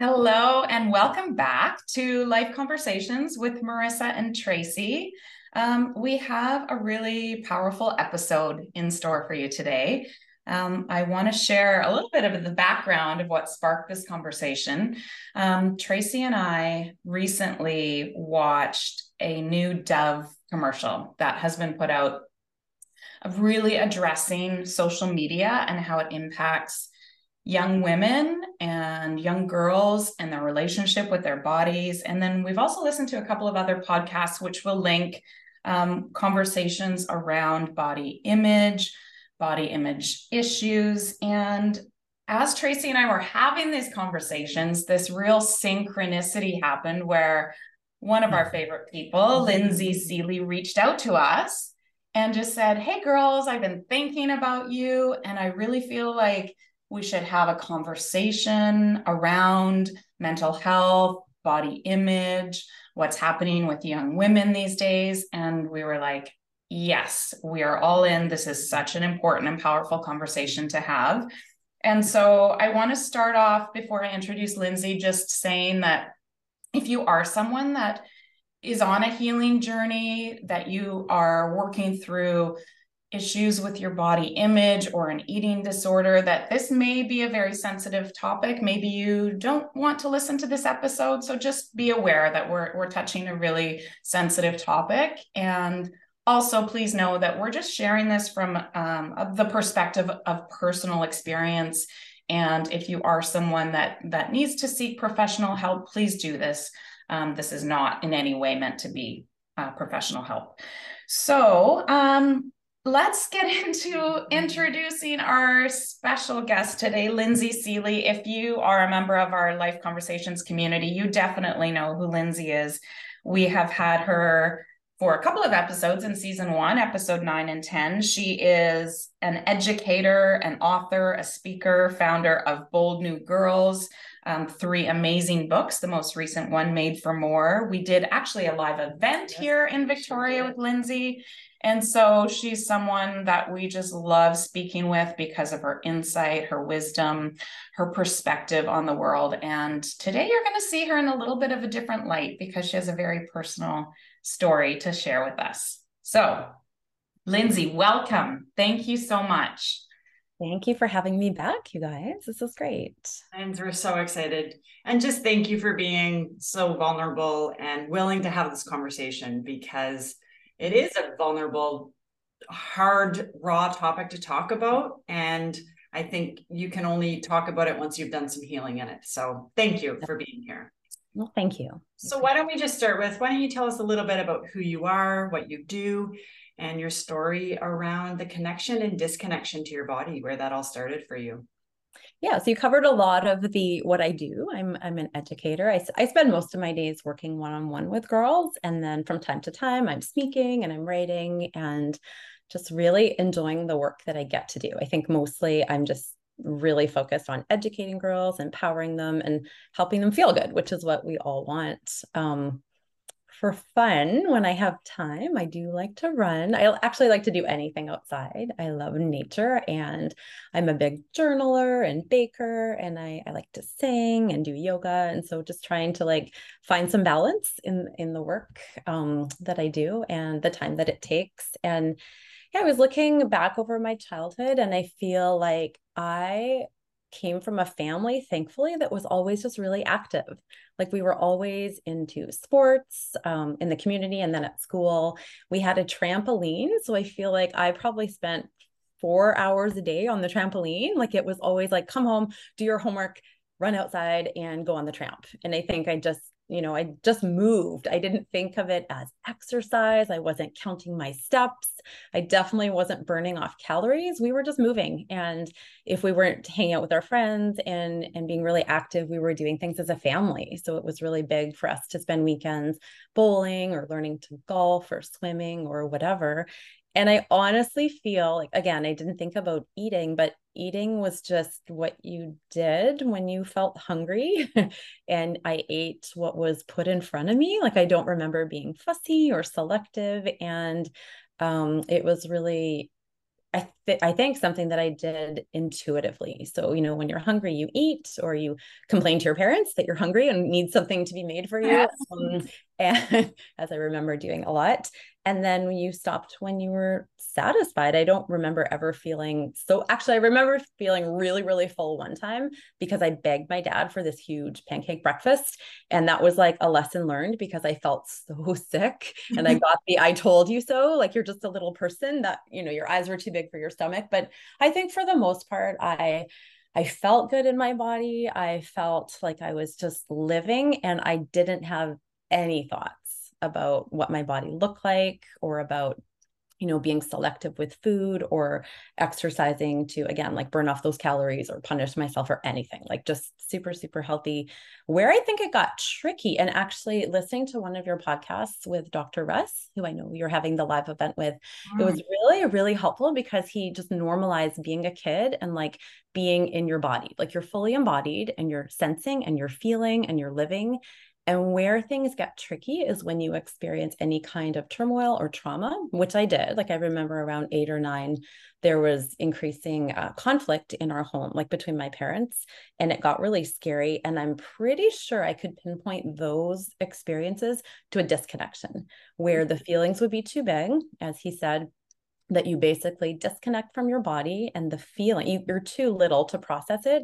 Hello, and welcome back to Life Conversations with Marissa and Tracy. Um, we have a really powerful episode in store for you today. Um, I want to share a little bit of the background of what sparked this conversation. Um, Tracy and I recently watched a new Dove commercial that has been put out of really addressing social media and how it impacts young women and young girls and their relationship with their bodies. And then we've also listened to a couple of other podcasts, which will link um, conversations around body image, body image issues. And as Tracy and I were having these conversations, this real synchronicity happened where one of our favorite people, Lindsay Sealey, reached out to us and just said, Hey, girls, I've been thinking about you. And I really feel like we should have a conversation around mental health, body image, what's happening with young women these days. And we were like, yes, we are all in. This is such an important and powerful conversation to have. And so I want to start off before I introduce Lindsay, just saying that if you are someone that is on a healing journey, that you are working through issues with your body image or an eating disorder, that this may be a very sensitive topic. Maybe you don't want to listen to this episode. So just be aware that we're, we're touching a really sensitive topic. And also, please know that we're just sharing this from um, the perspective of personal experience. And if you are someone that that needs to seek professional help, please do this. Um, this is not in any way meant to be uh, professional help. So, um, let's get into introducing our special guest today, Lindsay Sealey. If you are a member of our Life Conversations community, you definitely know who Lindsay is. We have had her for a couple of episodes in season one, episode nine and 10. She is an educator, an author, a speaker, founder of Bold New Girls, um, three amazing books. The most recent one, Made for More. We did actually a live event yes, here in Victoria with Lindsay. And so she's someone that we just love speaking with because of her insight, her wisdom, her perspective on the world. And today you're going to see her in a little bit of a different light because she has a very personal story to share with us. So, Lindsay, welcome. Thank you so much. Thank you for having me back, you guys. This is great. And we're so excited. And just thank you for being so vulnerable and willing to have this conversation because it is a vulnerable, hard, raw topic to talk about. And I think you can only talk about it once you've done some healing in it. So thank you for being here. Well, thank you. So why don't we just start with why don't you tell us a little bit about who you are, what you do, and your story around the connection and disconnection to your body, where that all started for you? Yeah so you covered a lot of the what i do. I'm i'm an educator. I, I spend most of my days working one-on-one with girls and then from time to time i'm speaking and i'm writing and just really enjoying the work that i get to do. I think mostly i'm just really focused on educating girls empowering them and helping them feel good which is what we all want. Um, for fun, when I have time, I do like to run. I actually like to do anything outside. I love nature and I'm a big journaler and baker and I, I like to sing and do yoga. And so just trying to like find some balance in in the work um, that I do and the time that it takes. And yeah, I was looking back over my childhood and I feel like I came from a family, thankfully, that was always just really active. Like we were always into sports um, in the community and then at school. We had a trampoline. So I feel like I probably spent four hours a day on the trampoline. Like it was always like, come home, do your homework, run outside, and go on the tramp. And I think I just you know, I just moved. I didn't think of it as exercise. I wasn't counting my steps. I definitely wasn't burning off calories. We were just moving. And if we weren't hanging out with our friends and and being really active, we were doing things as a family. So it was really big for us to spend weekends bowling or learning to golf or swimming or whatever. And I honestly feel like, again, I didn't think about eating, but eating was just what you did when you felt hungry. and I ate what was put in front of me. Like, I don't remember being fussy or selective. And um, it was really, I th- I think something that I did intuitively. So, you know, when you're hungry, you eat, or you complain to your parents that you're hungry and need something to be made for you. Um, and as I remember doing a lot. And then you stopped when you were satisfied. I don't remember ever feeling so. Actually, I remember feeling really, really full one time because I begged my dad for this huge pancake breakfast. And that was like a lesson learned because I felt so sick. And I got the I told you so, like you're just a little person that, you know, your eyes were too big for your stomach. But I think for the most part, I, I felt good in my body. I felt like I was just living and I didn't have any thoughts about what my body looked like or about you know being selective with food or exercising to again like burn off those calories or punish myself or anything like just super super healthy where i think it got tricky and actually listening to one of your podcasts with dr russ who i know you're having the live event with mm. it was really really helpful because he just normalized being a kid and like being in your body like you're fully embodied and you're sensing and you're feeling and you're living and where things get tricky is when you experience any kind of turmoil or trauma, which I did. Like I remember around eight or nine, there was increasing uh, conflict in our home, like between my parents, and it got really scary. And I'm pretty sure I could pinpoint those experiences to a disconnection where the feelings would be too big, as he said, that you basically disconnect from your body and the feeling you, are too little to process it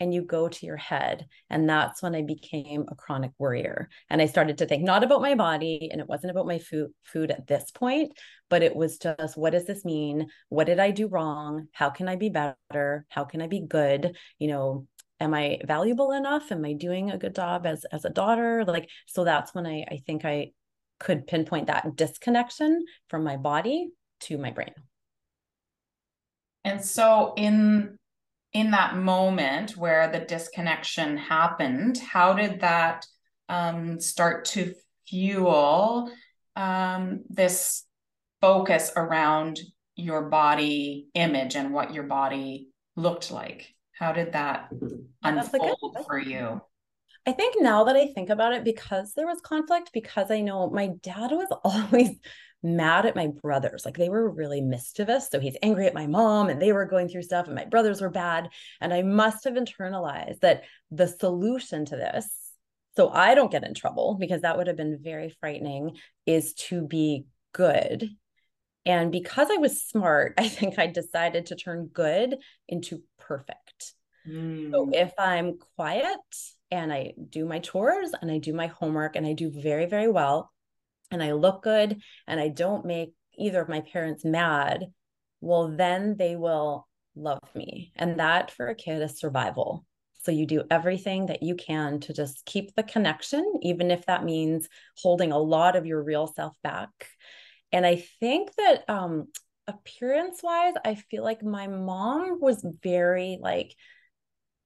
and you go to your head. And that's when I became a chronic worrier. And I started to think not about my body and it wasn't about my food food at this point, but it was just what does this mean? What did I do wrong? How can I be better? How can I be good? You know, am I valuable enough? Am I doing a good job as as a daughter? Like so that's when I I think I could pinpoint that disconnection from my body to my brain. And so in in that moment where the disconnection happened, how did that um, start to fuel um, this focus around your body image and what your body looked like? How did that unfold for you? I think now that I think about it, because there was conflict, because I know my dad was always mad at my brothers. Like they were really mischievous. So he's angry at my mom and they were going through stuff and my brothers were bad. And I must have internalized that the solution to this, so I don't get in trouble because that would have been very frightening, is to be good. And because I was smart, I think I decided to turn good into perfect. Mm. So if I'm quiet and I do my chores and I do my homework and I do very, very well, and I look good and I don't make either of my parents mad, well, then they will love me. And that for a kid is survival. So you do everything that you can to just keep the connection, even if that means holding a lot of your real self back. And I think that um, appearance wise, I feel like my mom was very like,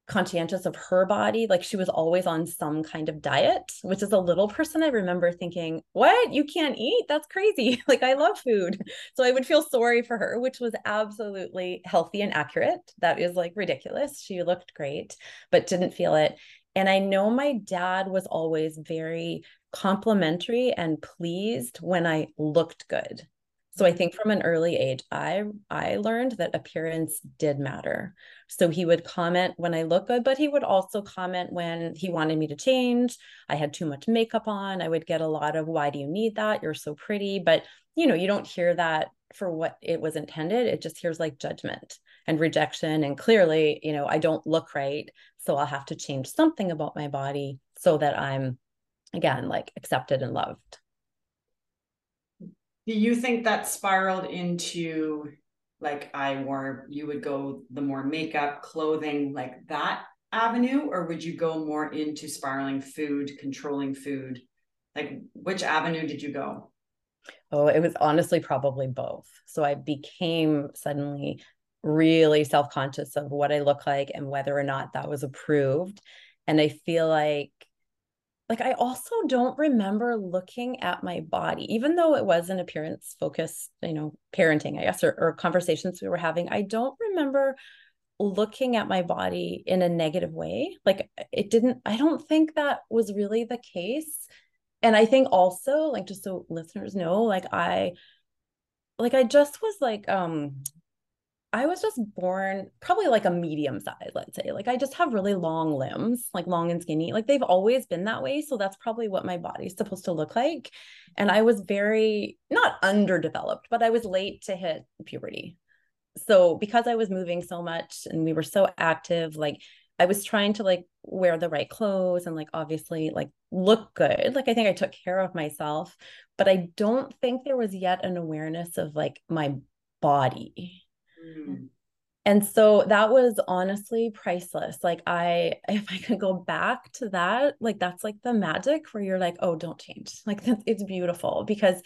conscientious of her body. Like she was always on some kind of diet, which is a little person I remember thinking, What? You can't eat? That's crazy. like I love food. So I would feel sorry for her, which was absolutely healthy and accurate. That is like ridiculous. She looked great, but didn't feel it. And I know my dad was always very complimentary and pleased when I looked good. So I think from an early age, I I learned that appearance did matter. So he would comment when I look good, but he would also comment when he wanted me to change. I had too much makeup on. I would get a lot of why do you need that? You're so pretty, but you know, you don't hear that for what it was intended. It just hears like judgment and rejection and clearly, you know, I don't look right, so I'll have to change something about my body so that I'm again like accepted and loved do you think that spiraled into like I wore, you would go the more makeup, clothing, like that avenue, or would you go more into spiraling food, controlling food? Like which avenue did you go? Oh, it was honestly probably both. So I became suddenly really self conscious of what I look like and whether or not that was approved. And I feel like like I also don't remember looking at my body, even though it was an appearance focused, you know, parenting, I guess, or, or conversations we were having. I don't remember looking at my body in a negative way. Like it didn't, I don't think that was really the case. And I think also, like, just so listeners know, like I, like I just was like, um, I was just born probably like a medium size, let's say. Like I just have really long limbs, like long and skinny. Like they've always been that way. So that's probably what my body's supposed to look like. And I was very, not underdeveloped, but I was late to hit puberty. So because I was moving so much and we were so active, like I was trying to like wear the right clothes and like obviously like look good. Like I think I took care of myself, but I don't think there was yet an awareness of like my body Mm. And so that was honestly priceless. Like I if I could go back to that, like that's like the magic where you're like, "Oh, don't change." Like that's it's beautiful because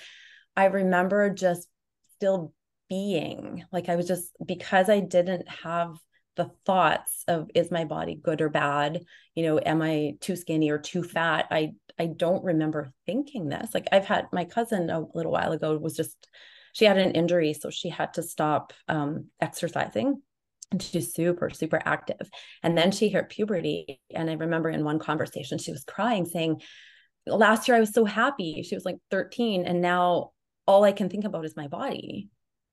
I remember just still being like I was just because I didn't have the thoughts of is my body good or bad you know am i too skinny or too fat i i don't remember thinking this like i've had my cousin a little while ago was just she had an injury, so she had to stop um, exercising. And she's super, super active. And then she hit puberty. And I remember in one conversation, she was crying, saying, Last year I was so happy. She was like 13. And now all I can think about is my body.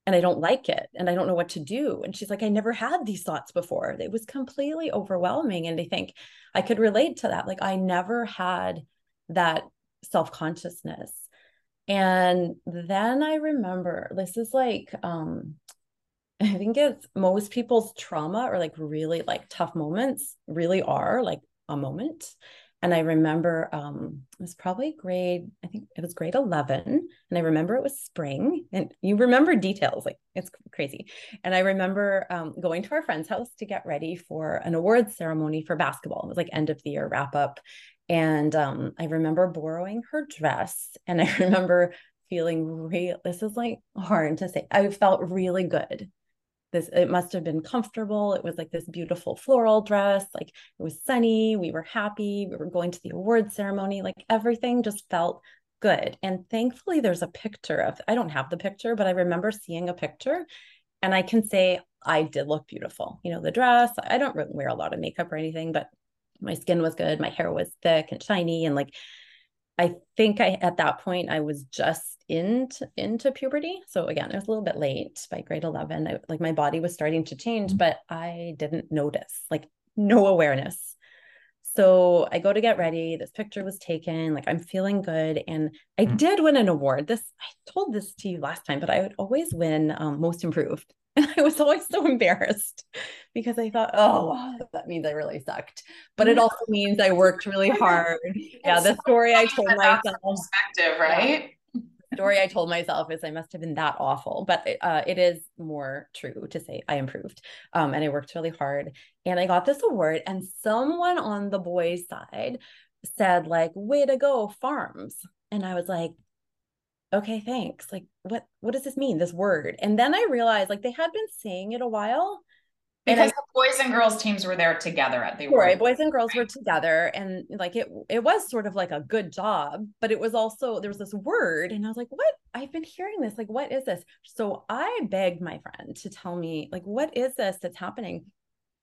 And I don't like it. And I don't know what to do. And she's like, I never had these thoughts before. It was completely overwhelming. And I think I could relate to that. Like, I never had that self consciousness and then I remember this is like um I think it's most people's trauma or like really like tough moments really are like a moment. And I remember um it was probably grade, I think it was grade 11. And I remember it was spring. And you remember details, like it's crazy. And I remember um, going to our friend's house to get ready for an awards ceremony for basketball. It was like end of the year wrap up. And um, I remember borrowing her dress and I remember feeling real. This is like hard to say. I felt really good. This it must have been comfortable. It was like this beautiful floral dress. Like it was sunny. We were happy. We were going to the award ceremony. Like everything just felt good. And thankfully, there's a picture of. I don't have the picture, but I remember seeing a picture, and I can say I did look beautiful. You know, the dress. I don't wear a lot of makeup or anything, but my skin was good my hair was thick and shiny and like i think i at that point i was just into into puberty. So again it was a little bit late by grade 11 I, like my body was starting to change mm-hmm. but i didn't notice like no awareness. So i go to get ready. This picture was taken. Like i'm feeling good. And i mm-hmm. did win an award. This i told this to you last time but i would always win um, most improved and I was always so embarrassed because I thought, oh, that means I really sucked. But it also means I worked really hard. Yeah, the story I told myself. Perspective, right? The story I told myself is I must have been that awful, but uh, it is more true to say I improved um, and I worked really hard and I got this award. And someone on the boys' side said, like, way to go, farms. And I was like, okay thanks. Like what what does this mean this word? And then i realized like they had been saying it a while because I, the boys and girls teams were there together at the right boys and girls were together and like it it was sort of like a good job but it was also there was this word and i was like what? I've been hearing this. Like what is this? So i begged my friend to tell me like what is this that's happening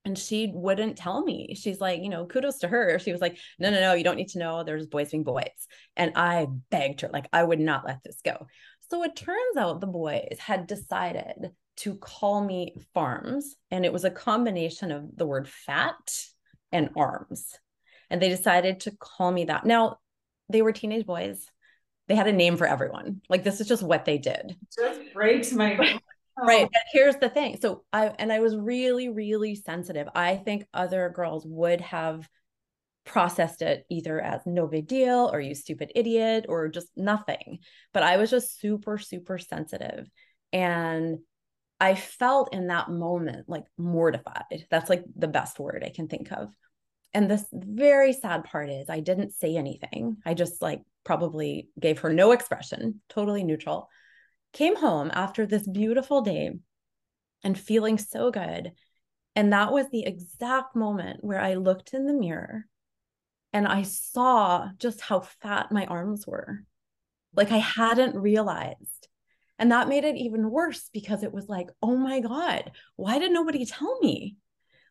and she wouldn't tell me. She's like, you know, kudos to her. She was like, no, no, no, you don't need to know. There's boys being boys. And I begged her, like, I would not let this go. So it turns out the boys had decided to call me farms. And it was a combination of the word fat and arms. And they decided to call me that. Now, they were teenage boys. They had a name for everyone. Like, this is just what they did. Just breaks my Right. Oh. And here's the thing. So I and I was really, really sensitive. I think other girls would have processed it either as no big deal or you stupid idiot or just nothing. But I was just super, super sensitive. And I felt in that moment like mortified. That's like the best word I can think of. And this very sad part is I didn't say anything. I just like probably gave her no expression, totally neutral came home after this beautiful day and feeling so good. And that was the exact moment where I looked in the mirror and I saw just how fat my arms were. Like I hadn't realized. And that made it even worse because it was like, oh my God, why did nobody tell me?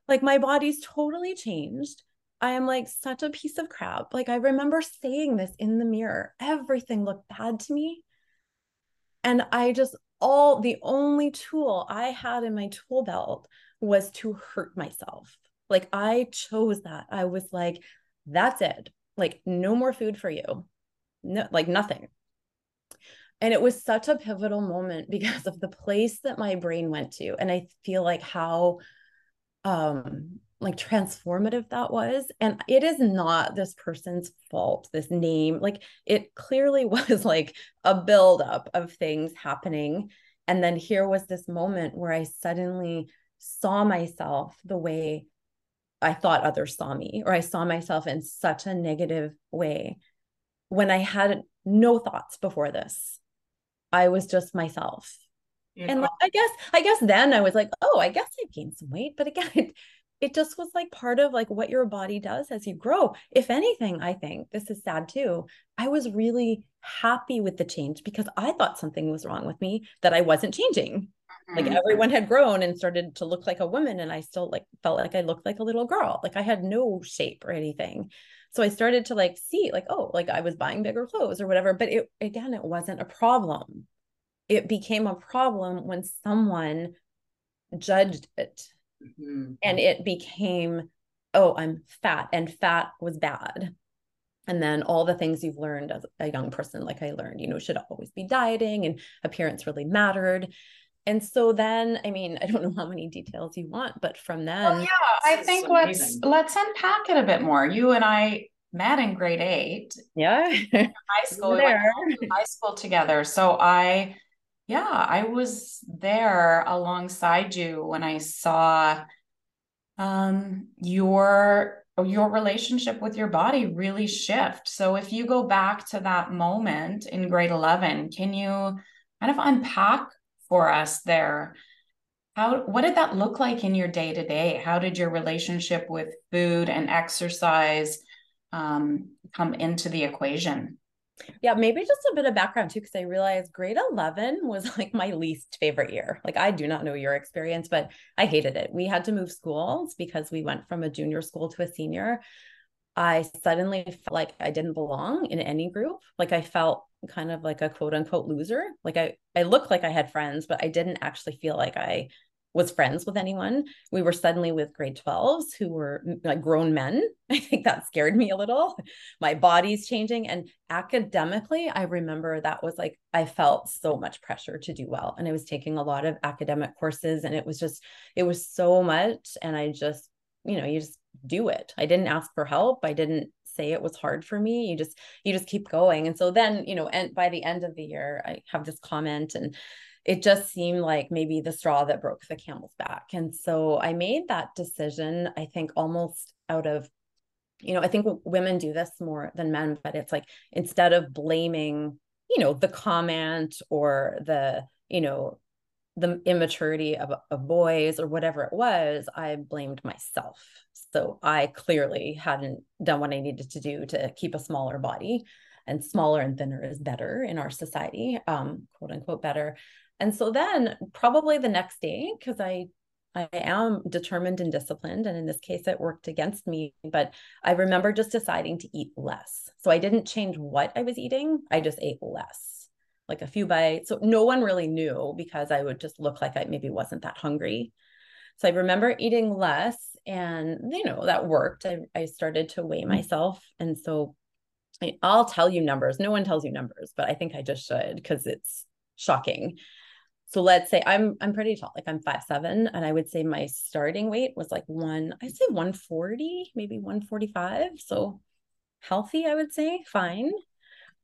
Like my body's totally changed. I am like such a piece of crap. Like I remember saying this in the mirror. Everything looked bad to me. And I just all the only tool I had in my tool belt was to hurt myself. Like I chose that. I was like, that's it. Like no more food for you. No, like nothing. And it was such a pivotal moment because of the place that my brain went to. And I feel like how um like transformative that was and it is not this person's fault this name like it clearly was like a buildup of things happening and then here was this moment where i suddenly saw myself the way i thought others saw me or i saw myself in such a negative way when i had no thoughts before this i was just myself yeah. and like, i guess i guess then i was like oh i guess i gained some weight but again it, just was like part of like what your body does as you grow. If anything i think this is sad too i was really happy with the change because i thought something was wrong with me that i wasn't changing. Mm-hmm. like everyone had grown and started to look like a woman and i still like felt like i looked like a little girl. Like i had no shape or anything. So i started to like see like oh like i was buying bigger clothes or whatever but it again it wasn't a problem. It became a problem when someone judged it mm-hmm. and it became oh i'm fat and fat was bad. And then all the things you've learned as a young person like i learned you know should always be dieting and appearance really mattered. And so then i mean i don't know how many details you want but from then well, yeah. I think let's let's unpack it a bit more. You and i met in grade eight. Yeah. High school we went high school together. So i yeah, I was there alongside you when I saw um, your your relationship with your body really shift. So if you go back to that moment in grade 11, can you kind of unpack for us there? How what did that look like in your day to day? How did your relationship with food and exercise um, come into the equation? Yeah, maybe just a bit of background too, because I realized grade 11 was like my least favorite year. Like, I do not know your experience, but I hated it. We had to move schools because we went from a junior school to a senior. I suddenly felt like I didn't belong in any group. Like, I felt kind of like a quote unquote loser. Like, I, I looked like I had friends, but I didn't actually feel like I was friends with anyone. We were suddenly with grade 12s who were like grown men. I think that scared me a little. My body's changing. And academically, I remember that was like, I felt so much pressure to do well. And I was taking a lot of academic courses, and it was just, it was so much. And I just, you know, you just do it. I didn't ask for help. I didn't say it was hard for me you just you just keep going and so then you know and by the end of the year i have this comment and it just seemed like maybe the straw that broke the camel's back. And so I made that decision, I think almost out of, you know, I think women do this more than men, but it's like instead of blaming, you know, the comment or the, you know, the immaturity of, of boys or whatever it was, I blamed myself. So I clearly hadn't done what I needed to do to keep a smaller body and smaller and thinner is better in our society, um, quote unquote better. And so then probably the next day, because I I am determined and disciplined. And in this case, it worked against me. But I remember just deciding to eat less. So I didn't change what I was eating, I just ate less, like a few bites. So no one really knew because I would just look like I maybe wasn't that hungry. So I remember eating less, and you know, that worked. I, I started to weigh mm. myself. And so I, I'll tell you numbers. No one tells you numbers, but I think I just should because it's shocking. So let's say I'm I'm pretty tall, like I'm five seven, and I would say my starting weight was like one, I'd say 140, maybe 145. So healthy, I would say, fine.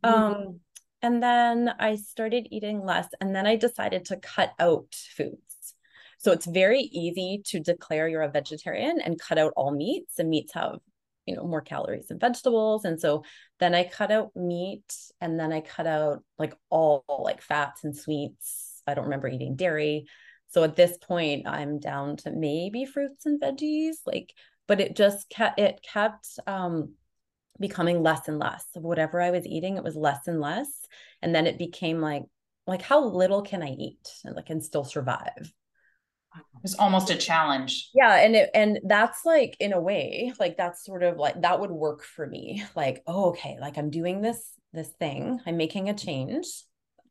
Mm-hmm. Um, and then I started eating less, and then I decided to cut out foods. So it's very easy to declare you're a vegetarian and cut out all meats, and meats have you know more calories than vegetables and so then i cut out meat and then i cut out like all like fats and sweets I don't remember eating dairy. So at this point, I'm down to maybe fruits and veggies, like, but it just kept it kept um becoming less and less of whatever I was eating. It was less and less. And then it became like, like how little can I eat and like and still survive? It's almost a challenge. Yeah. And it and that's like in a way, like that's sort of like that would work for me. Like, oh, okay, like I'm doing this this thing, I'm making a change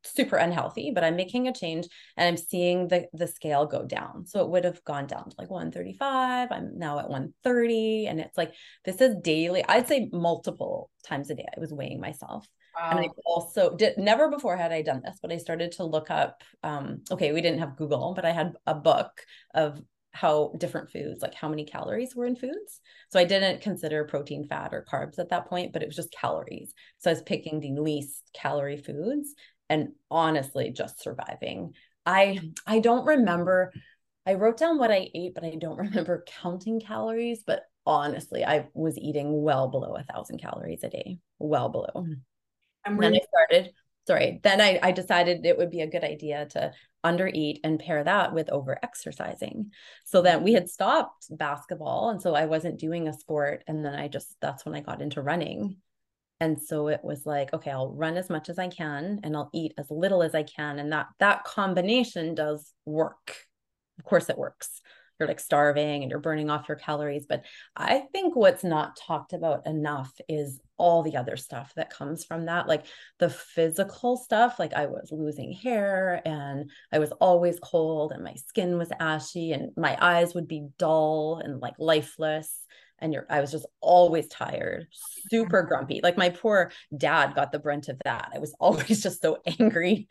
super unhealthy, but I'm making a change and I'm seeing the the scale go down. So it would have gone down to like 135. I'm now at 130. And it's like this is daily, I'd say multiple times a day. I was weighing myself. Wow. And I also did never before had I done this, but I started to look up. Um, okay, we didn't have Google, but I had a book of how different foods, like how many calories were in foods. So I didn't consider protein, fat, or carbs at that point, but it was just calories. So I was picking the least calorie foods and honestly just surviving. I I don't remember I wrote down what I ate, but I don't remember counting calories. But honestly, I was eating well below a thousand calories a day, well below. Mm. And then I started, sorry, then I, I decided it would be a good idea to undereat and pair that with over exercising. So that we had stopped basketball. And so I wasn't doing a sport. And then I just, that's when I got into running. And so it was like, okay, I'll run as much as I can and I'll eat as little as I can. And that that combination does work. Of course it works you're like starving and you're burning off your calories. But I think what's not talked about enough is all the other stuff that comes from that, like the physical stuff. Like I was losing hair and I was always cold and my skin was ashy and my eyes would be dull and like lifeless and you're I was just always tired, super grumpy. Like my poor dad got the brunt of that. I was always just so angry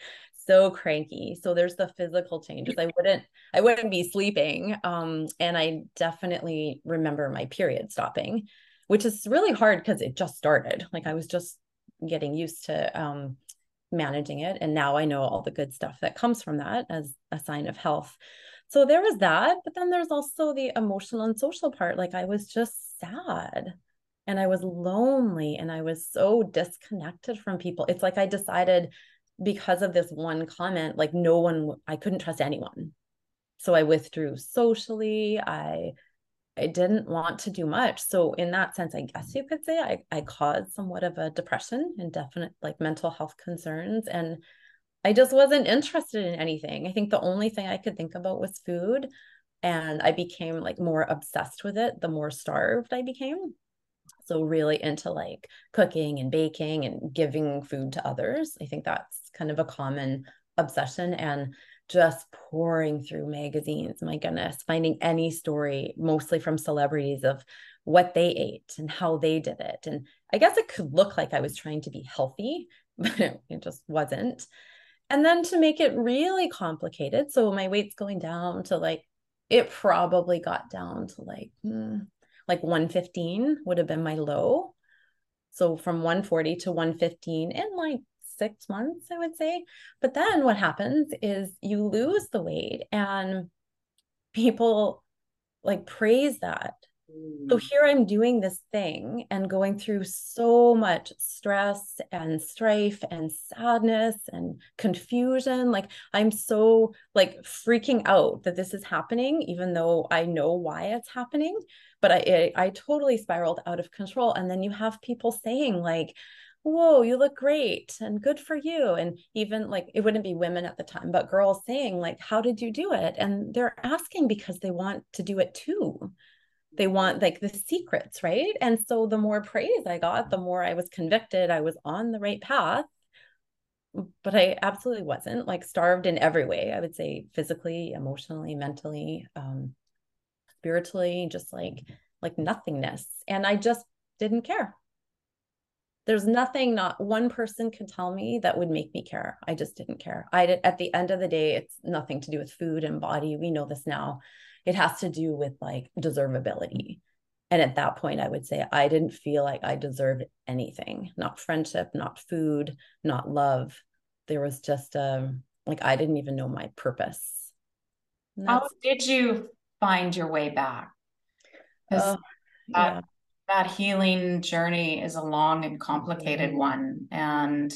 so cranky. So there's the physical changes. I wouldn't I wouldn't be sleeping. Um, and I definitely remember my period stopping, which is really hard because it just started. Like I was just getting used to um managing it. And now I know all the good stuff that comes from that as a sign of health. So there was that. But then there's also the emotional and social part. Like I was just sad and I was lonely and I was so disconnected from people. It's like I decided because of this one comment, like no one, I couldn't trust anyone. So I withdrew socially. I I didn't want to do much. So in that sense, I guess you could say I, I caused somewhat of a depression and definite like mental health concerns. And I just wasn't interested in anything. I think the only thing I could think about was food. And I became like more obsessed with it the more starved I became so really into like cooking and baking and giving food to others i think that's kind of a common obsession and just pouring through magazines my goodness finding any story mostly from celebrities of what they ate and how they did it and i guess it could look like i was trying to be healthy but it just wasn't and then to make it really complicated so my weight's going down to like it probably got down to like hmm, like 115 would have been my low. So from 140 to 115 in like six months, I would say. But then what happens is you lose the weight and people like praise that. So mm. here I'm doing this thing and going through so much stress and strife and sadness and confusion. Like I'm so like freaking out that this is happening, even though I know why it's happening but I, I, I totally spiraled out of control and then you have people saying like whoa you look great and good for you and even like it wouldn't be women at the time but girls saying like how did you do it and they're asking because they want to do it too they want like the secrets right and so the more praise i got the more i was convicted i was on the right path but i absolutely wasn't like starved in every way i would say physically emotionally mentally um, spiritually, just like like nothingness. And I just didn't care. There's nothing, not one person could tell me that would make me care. I just didn't care. I did, at the end of the day, it's nothing to do with food and body. We know this now. It has to do with like deservability. And at that point, I would say I didn't feel like I deserved anything, not friendship, not food, not love. There was just um like I didn't even know my purpose. How did you find your way back uh, that, yeah. that healing journey is a long and complicated mm-hmm. one and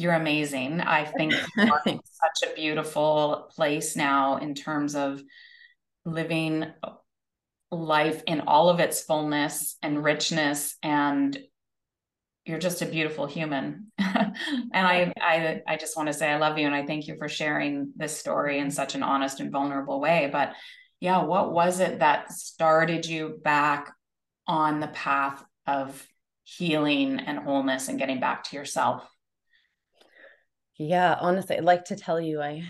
you're amazing. I think such a beautiful place now in terms of living life in all of its fullness and richness and you're just a beautiful human. And I, I i just want to say i love you and i thank you for sharing this story in such an honest and vulnerable way. But yeah what was it that started you back on the path of healing and wholeness and getting back to yourself Yeah, honestly, I'd like to tell you I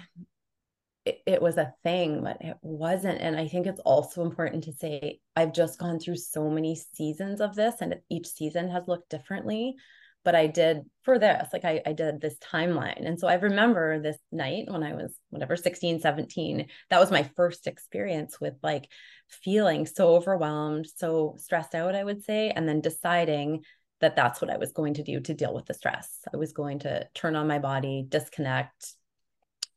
it, it was a thing, but it wasn't. And I think it's also important to say I've just gone through so many seasons of this, and each season has looked differently. But I did for this, like I, I did this timeline. And so I remember this night when I was whatever, 16, 17, that was my first experience with like feeling so overwhelmed, so stressed out, I would say, and then deciding that that's what I was going to do to deal with the stress. I was going to turn on my body, disconnect,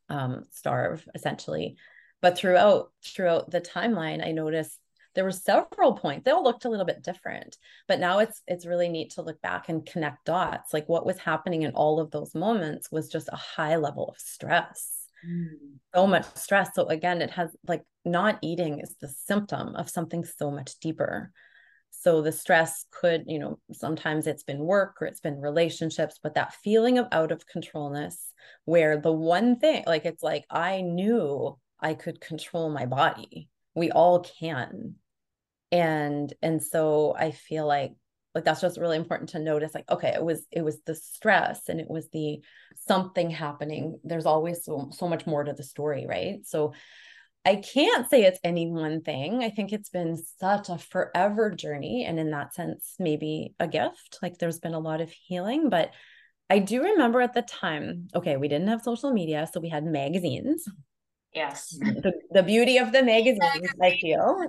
um, starve essentially. But throughout throughout the timeline, I noticed there were several points. They all looked a little bit different, but now it's it's really neat to look back and connect dots. Like what was happening in all of those moments was just a high level of stress. Mm. So much stress. So again, it has like not eating is the symptom of something so much deeper so the stress could you know sometimes it's been work or it's been relationships but that feeling of out of controlness where the one thing like it's like i knew i could control my body. We all can. And and so i feel like like that's just really important to notice like okay it was it was the stress and it was the something happening. There's always so, so much more to the story right? So I can't say it's any one thing. I think it's been such a forever journey. And in that sense, maybe a gift. Like there's been a lot of healing. But I do remember at the time, okay, we didn't have social media. So we had magazines. Yes. The, the beauty of the magazines, I feel.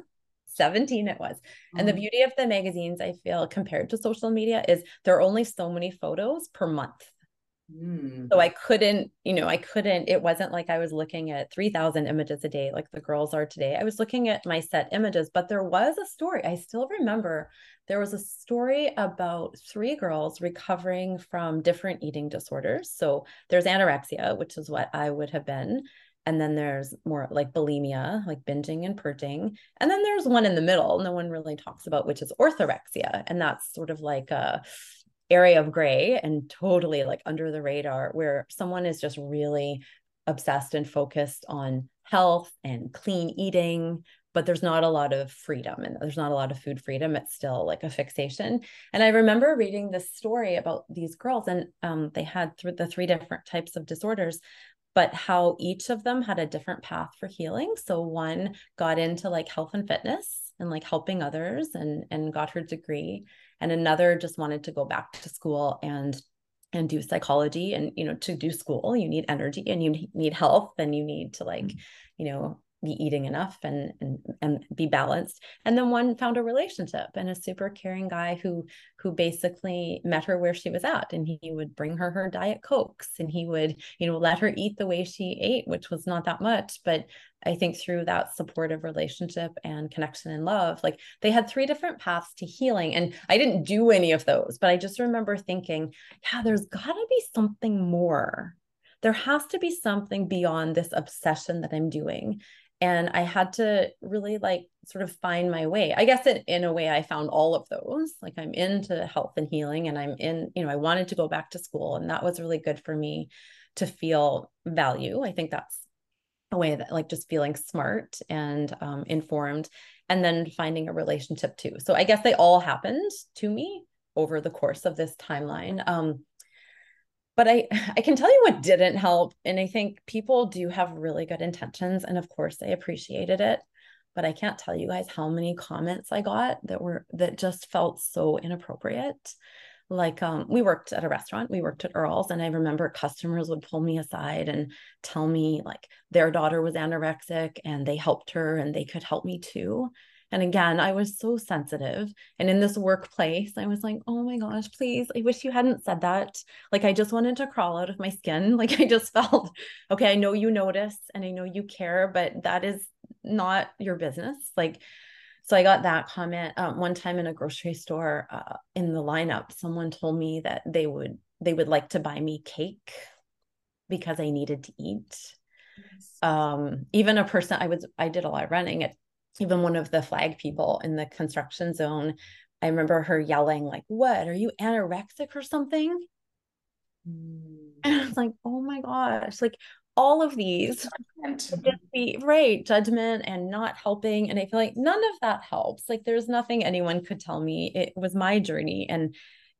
17 it was. Mm-hmm. And the mm-hmm. beauty of the magazines, I feel, compared to social media, is there are only so many photos per month. Mm. So I couldn't, you know, I couldn't, it wasn't like I was looking at 3,000 images a day like the girls are today. I was looking at my set images, but there was a story. I still remember there was a story about three girls recovering from different eating disorders. So there's anorexia, which is what I would have been. And then there's more like bulimia, like binging and purging. And then there's one in the middle, no one really talks about, which is orthorexia. And that's sort of like a, area of gray and totally like under the radar where someone is just really obsessed and focused on health and clean eating but there's not a lot of freedom and there's not a lot of food freedom. It's still like a fixation. And i remember reading this story about these girls and um, they had th- the three different types of disorders but how each of them had a different path for healing. So one got into like health and fitness and like helping others and and got her degree and another just wanted to go back to school and and do psychology and you know to do school you need energy and you need health and you need to like mm-hmm. you know be eating enough and and and be balanced. And then one found a relationship and a super caring guy who who basically met her where she was at. And he would bring her her diet cokes and he would you know let her eat the way she ate which was not that much. But i think through that supportive relationship and connection and love like they had three different paths to healing. And i didn't do any of those but i just remember thinking yeah there's got to be something more. There has to be something beyond this obsession that I'm doing and i had to really like sort of find my way. I guess in, in a way i found all of those. Like i'm into health and healing and i'm in you know i wanted to go back to school and that was really good for me to feel value. I think that's a way that like just feeling smart and um, informed and then finding a relationship too. So i guess they all happened to me over the course of this timeline. Um, but I I can tell you what didn't help and I think people do have really good intentions and of course they appreciated it but I can't tell you guys how many comments I got that were that just felt so inappropriate. Like um we worked at a restaurant we worked at Earl's and I remember customers would pull me aside and tell me like their daughter was anorexic and they helped her and they could help me too and again, I was so sensitive. And in this workplace, I was like, oh my gosh, please, I wish you hadn't said that. Like, I just wanted to crawl out of my skin. Like, I just felt, okay, I know you notice and I know you care, but that is not your business. Like, so I got that comment um, one time in a grocery store uh, in the lineup. Someone told me that they would they would like to buy me cake because I needed to eat. Um, even a person I was I did a lot of running at even one of the flag people in the construction zone, I remember her yelling, like, what, are you anorexic or something? Mm. And I was like, oh my gosh, like all of these right, judgment and not helping. And I feel like none of that helps. Like there's nothing anyone could tell me. It was my journey. And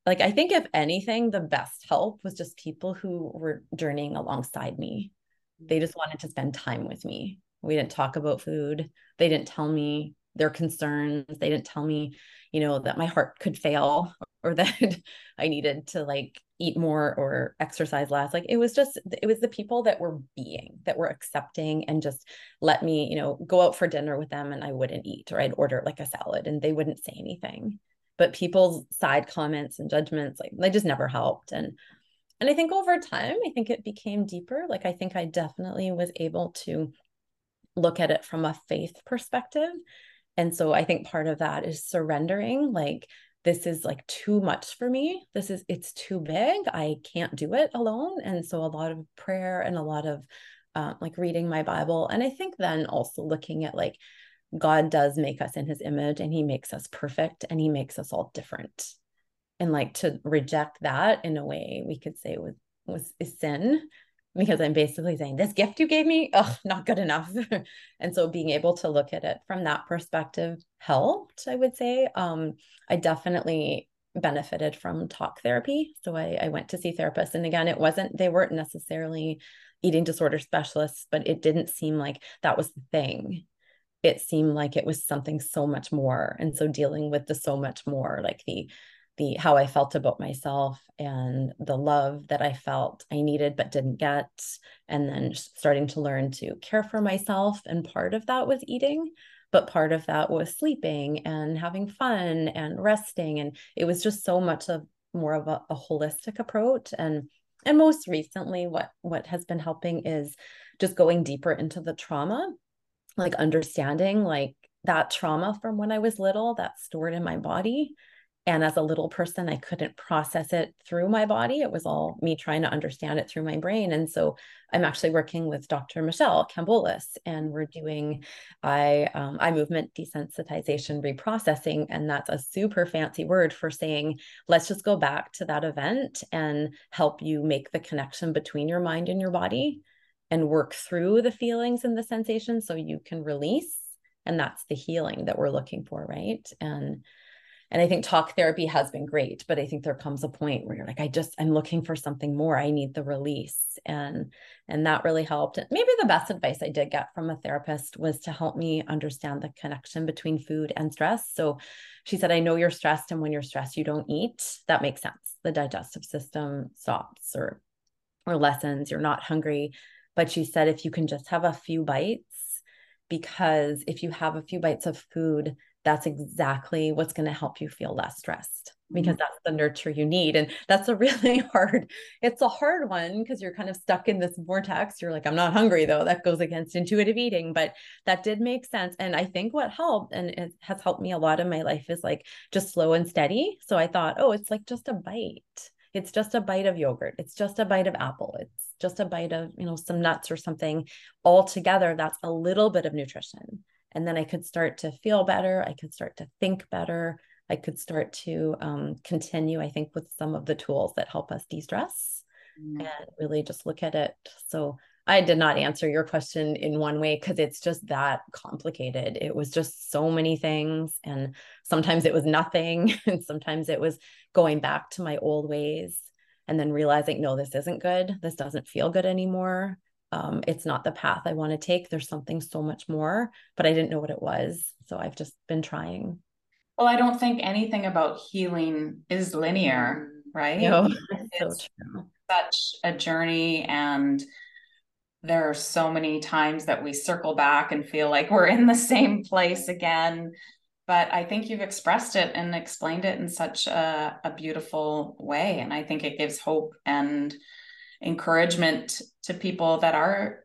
like I think if anything, the best help was just people who were journeying alongside me. They just wanted to spend time with me. We didn't talk about food. They didn't tell me their concerns. They didn't tell me, you know, that my heart could fail or that I needed to like eat more or exercise less. Like it was just, it was the people that were being, that were accepting and just let me, you know, go out for dinner with them and I wouldn't eat or I'd order like a salad and they wouldn't say anything but people's side comments and judgments like they just never helped and and i think over time i think it became deeper like i think i definitely was able to look at it from a faith perspective. And so i think part of that is surrendering like this is like too much for me. This is it's too big. I can't do it alone. And so a lot of prayer and a lot of uh, like reading my bible. And i think then also looking at like God does make us in his image and he makes us perfect and he makes us all different. And like to reject that in a way we could say was was is sin because I'm basically saying this gift you gave me, oh, not good enough. and so being able to look at it from that perspective helped, I would say. Um, I definitely benefited from talk therapy. So I, I went to see therapists. And again, it wasn't, they weren't necessarily eating disorder specialists, but it didn't seem like that was the thing it seemed like it was something so much more and so dealing with the so much more like the the how i felt about myself and the love that i felt i needed but didn't get and then starting to learn to care for myself and part of that was eating but part of that was sleeping and having fun and resting and it was just so much of more of a, a holistic approach and and most recently what what has been helping is just going deeper into the trauma like understanding like that trauma from when I was little that's stored in my body. And as a little person, I couldn't process it through my body. It was all me trying to understand it through my brain. And so I'm actually working with Dr. Michelle Cambolis, and we're doing eye, um, eye movement desensitization reprocessing. And that's a super fancy word for saying, let's just go back to that event and help you make the connection between your mind and your body and work through the feelings and the sensations so you can release and that's the healing that we're looking for right and and i think talk therapy has been great but i think there comes a point where you're like i just i'm looking for something more. I need the release. And and that really helped. Maybe the best advice i did get from a therapist was to help me understand the connection between food and stress. So she said i know you're stressed and when you're stressed you don't eat. That makes sense. The digestive system stops or or lessens. You're not hungry. But she said if you can just have a few bites, because if you have a few bites of food, that's exactly what's going to help you feel less stressed because mm-hmm. that's the nurture you need. And that's a really hard, it's a hard one because you're kind of stuck in this vortex. You're like, I'm not hungry though. That goes against intuitive eating, but that did make sense. And I think what helped and it has helped me a lot in my life is like just slow and steady. So I thought, oh, it's like just a bite. It's just a bite of yogurt. It's just a bite of apple. It's just a bite of, you know, some nuts or something all together, that's a little bit of nutrition. And then I could start to feel better. I could start to think better. I could start to um, continue, I think, with some of the tools that help us de stress mm. and really just look at it. So I did not answer your question in one way because it's just that complicated. It was just so many things. And sometimes it was nothing. And sometimes it was going back to my old ways and then realizing no this isn't good this doesn't feel good anymore um, it's not the path i want to take. There's something so much more but i didn't know what it was so i've just been trying. Well i don't think anything about healing is linear right? No, it's so such a journey and there are so many times that we circle back and feel like we're in the same place again but I think you've expressed it and explained it in such a, a beautiful way. And I think it gives hope and encouragement to people that are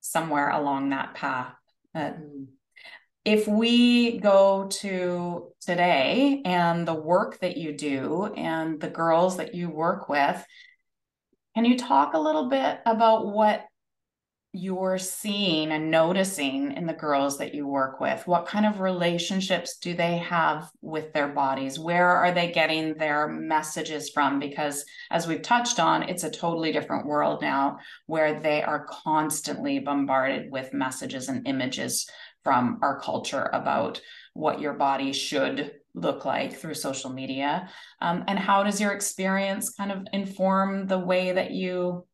somewhere along that path. Mm. if we go to today and the work that you do and the girls that you work with, can you talk a little bit about what you're seeing and noticing in the girls that you work with? What kind of relationships do they have with their bodies? Where are they getting their messages from? Because as we've touched on, it's a totally different world now where they are constantly bombarded with messages and images from our culture about what your body should look like through social media? Um, and how does your experience kind of inform the way that you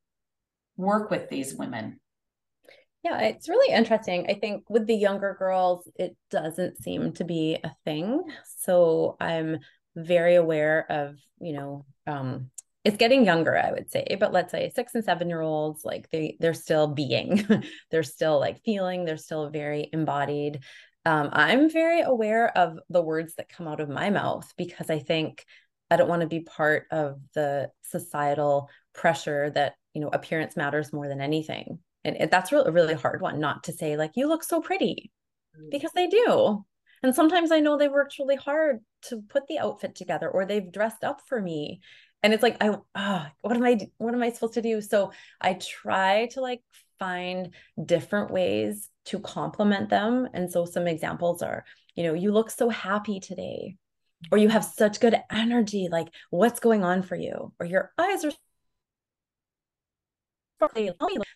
work with these women? Yeah, it's really interesting. I think with the younger girls, it doesn't seem to be a thing. So I'm very aware of, you know, um, it's getting younger, I would say, but let's say six and seven year olds, like they they're still being, they're still like feeling, they're still very embodied. Um, I'm very aware of the words that come out of my mouth because I think I don't want to be part of the societal pressure that you know appearance matters more than anything and, and that's really a really hard one not to say like you look so pretty mm. because they do. And sometimes i know they worked really hard to put the outfit together or they've dressed up for me. And it's like i oh, what am i what am i supposed to do? So i try to like find different ways to compliment them. And so some examples are you know you look so happy today or you have such good energy like what's going on for you? or your eyes are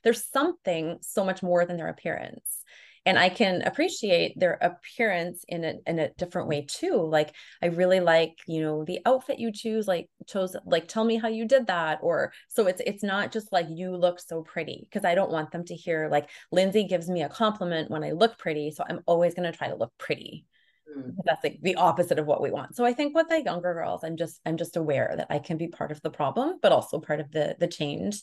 there's something so much more than their appearance. And i can appreciate their appearance in a in a different way too. Like i really like you know the outfit you choose like chose like tell me how you did that. Or so it's it's not just like you look so pretty. Because i don't want them to hear like lindsay gives me a compliment when i look pretty so i'm always going to try to look pretty. Mm. that's like the opposite of what we want. So i think with the younger girls i'm just i'm just aware that i can be part of the problem but also part of the the change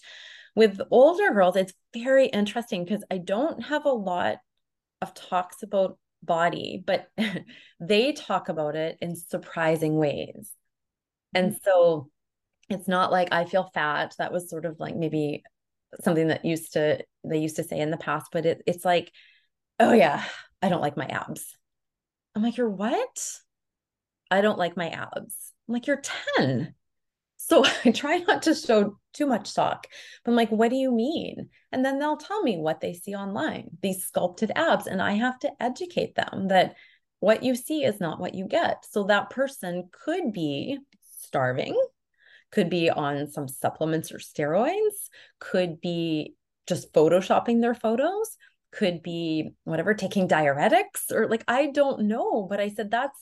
with older girls, it's very interesting because I don't have a lot of talks about body, but they talk about it in surprising ways. And mm-hmm. so it's not like I feel fat. That was sort of like maybe something that used to they used to say in the past, but it, it's like, oh yeah, I don't like my abs. I'm like, you're what? I don't like my abs. I'm like, you're 10. So I try not to show too much talk. But I'm like, what do you mean? And then they'll tell me what they see online, these sculpted abs. And I have to educate them that what you see is not what you get. So that person could be starving, could be on some supplements or steroids, could be just photoshopping their photos, could be whatever, taking diuretics, or like, I don't know. But I said, that's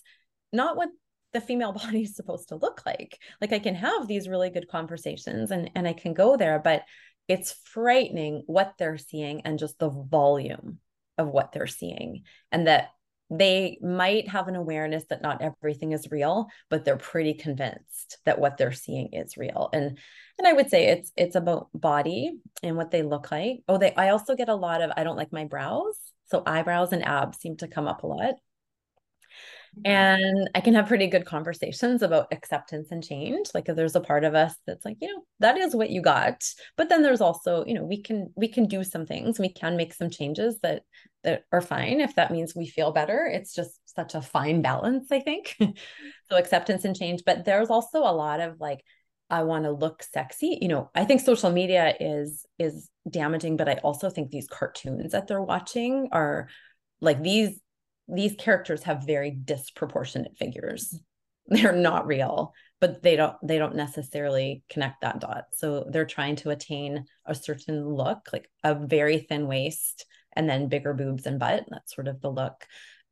not what the female body is supposed to look like. Like i can have these really good conversations and and i can go there but it's frightening what they're seeing and just the volume of what they're seeing. And that they might have an awareness that not everything is real but they're pretty convinced that what they're seeing is real. And and i would say it's it's about body and what they look like. Oh they i also get a lot of i don't like my brows. So eyebrows and abs seem to come up a lot and i can have pretty good conversations about acceptance and change. Like there's a part of us that's like you know that is what you got. But then there's also you know we can we can do some things. We can make some changes that that are fine if that means we feel better. It's just such a fine balance i think. So acceptance and change. But there's also a lot of like i want to look sexy. You know i think social media is is damaging but i also think these cartoons that they're watching are like these these characters have very disproportionate figures. They're not real but they don't they don't necessarily connect that dot. So they're trying to attain a certain look like a very thin waist and then bigger boobs and butt that's sort of the look.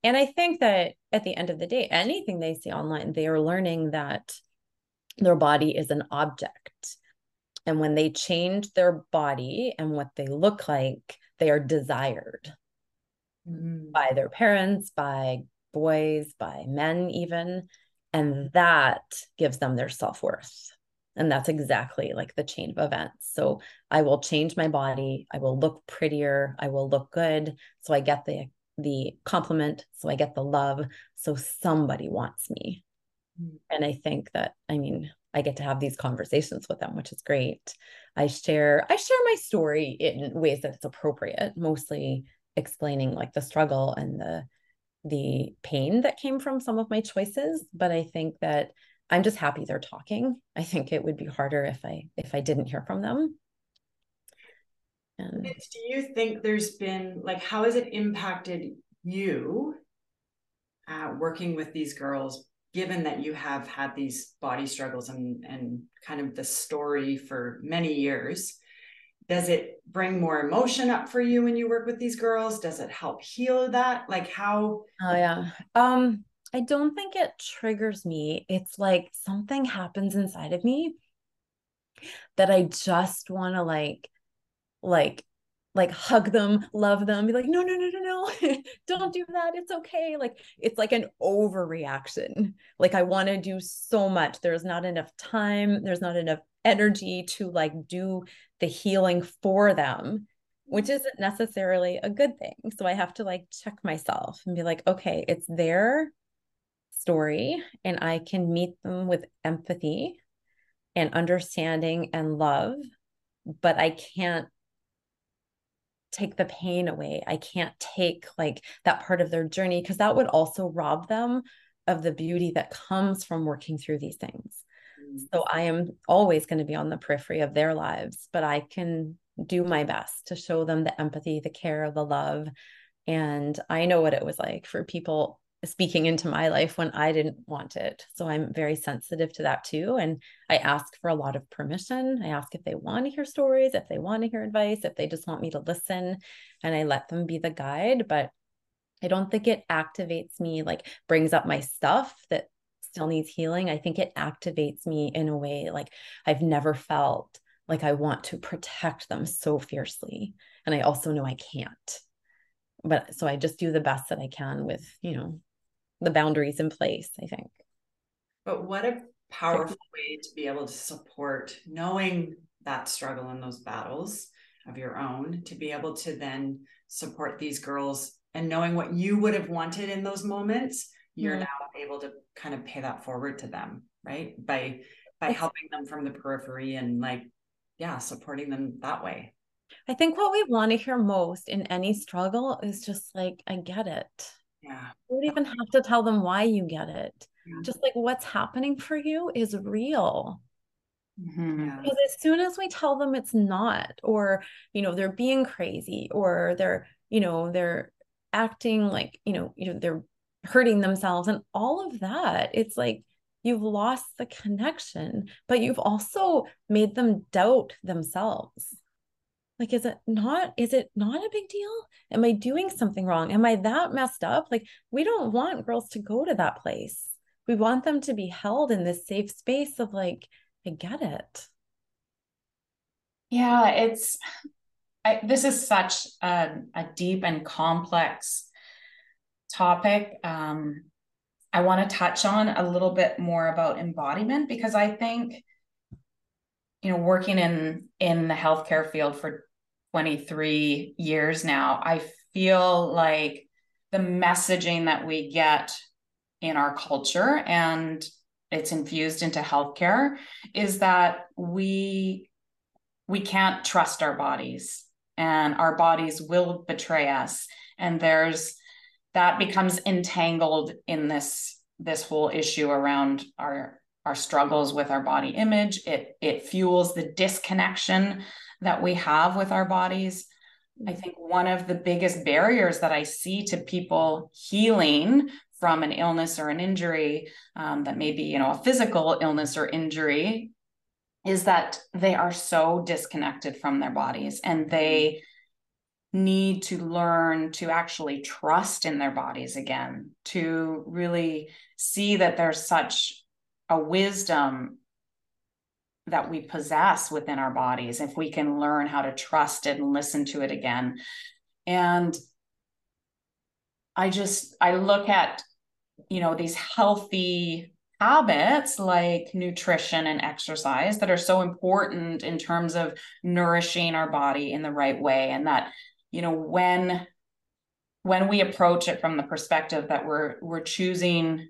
And i think that at the end of the day anything they see online they are learning that their body is an object. And when they change their body and what they look like they are desired mm. by their parents, by boys, by men, even. And that gives them their self worth. And that's exactly like the chain of events. So I will change my body. I will look prettier. I will look good. So I get the the compliment. So I get the love. So somebody wants me. Mm. And I think that, I mean, I get to have these conversations with them, which is great. I share, I share my story in ways that it's appropriate, mostly explaining like the struggle and the the pain that came from some of my choices but i think that i'm just happy they're talking. I think it would be harder if i if i didn't hear from them. And do you think there's been like how has it impacted you uh, working with these girls given that you have had these body struggles and and kind of the story for many years does it bring more emotion up for you when you work with these girls does it help heal that like how oh yeah um I don't think it triggers me. It's like something happens inside of me that I just want to like like like hug them, love them, be like, no, no, no, no, no, don't do that. It's okay. Like it's like an overreaction. Like I want to do so much. There's not enough time. There's not enough energy to like do the healing for them, which isn't necessarily a good thing. So I have to like check myself and be like, okay, it's their story, and I can meet them with empathy and understanding and love, but I can't take the pain away. I can't take like that part of their journey because that would also rob them of the beauty that comes from working through these things. So I am always going to be on the periphery of their lives, but I can do my best to show them the empathy, the care, the love. And I know what it was like for people speaking into my life when I didn't want it. So I'm very sensitive to that too. And I ask for a lot of permission. I ask if they want to hear stories, if they want to hear advice, if they just want me to listen, and I let them be the guide. But I don't think it activates me, like brings up my stuff that still needs healing. I think it activates me in a way like I've never felt like I want to protect them so fiercely. And I also know I can't but so I just do the best that I can with, you know, the boundaries in place, I think. But what a powerful way to be able to support knowing that struggle in those battles of your own, to be able to then support these girls and knowing what you would have wanted in those moments, you're mm-hmm. now able to kind of pay that forward to them, right? By by helping them from the periphery and like, yeah, supporting them that way. I think what we want to hear most in any struggle is just like, I get it. Yeah. You don't even have to tell them why you get it. Yeah. Just like what's happening for you is real. Mm-hmm. Because as soon as we tell them it's not, or you know, they're being crazy, or they're, you know, they're acting like, you know, you know, they're hurting themselves and all of that, it's like you've lost the connection, but you've also made them doubt themselves. Like is it not is it not a big deal? Am i doing something wrong? Am i that messed up? Like we don't want girls to go to that place. We want them to be held in this safe space of like i get it. Yeah it's I, this is such a, a deep and complex topic um, i want to touch on a little bit more about embodiment because i think you know working in in the healthcare field for 23 years now, I feel like the messaging that we get in our culture and it's infused into healthcare is that we we can't trust our bodies and our bodies will betray us. And there's that becomes entangled in this this whole issue around our our struggles with our body image. It it fuels the disconnection that we have with our bodies. I think one of the biggest barriers that I see to people healing from an illness or an injury um, that may be, you know, a physical illness or injury is that they are so disconnected from their bodies and they need to learn to actually trust in their bodies again, to really see that there's such a wisdom that we possess within our bodies if we can learn how to trust it and listen to it again. And i just i look at you know these healthy habits like nutrition and exercise that are so important in terms of nourishing our body in the right way and that you know when when we approach it from the perspective that we're we're choosing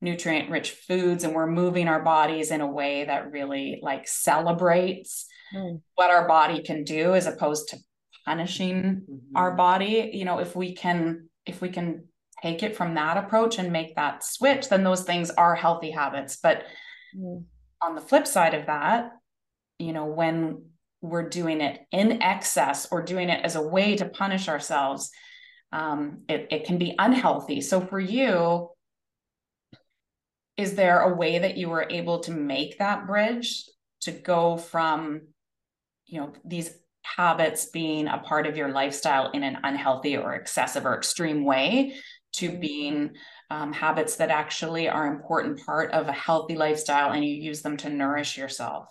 nutrient rich foods and we're moving our bodies in a way that really like celebrates mm. what our body can do as opposed to punishing mm-hmm. our body you know if we can if we can take it from that approach and make that switch then those things are healthy habits but mm. on the flip side of that you know when we're doing it in excess or doing it as a way to punish ourselves um, it, it can be unhealthy. So for you is there a way that you were able to make that bridge to go from you know these habits being a part of your lifestyle in an unhealthy or excessive or extreme way to being um, habits that actually are important part of a healthy lifestyle and you use them to nourish yourself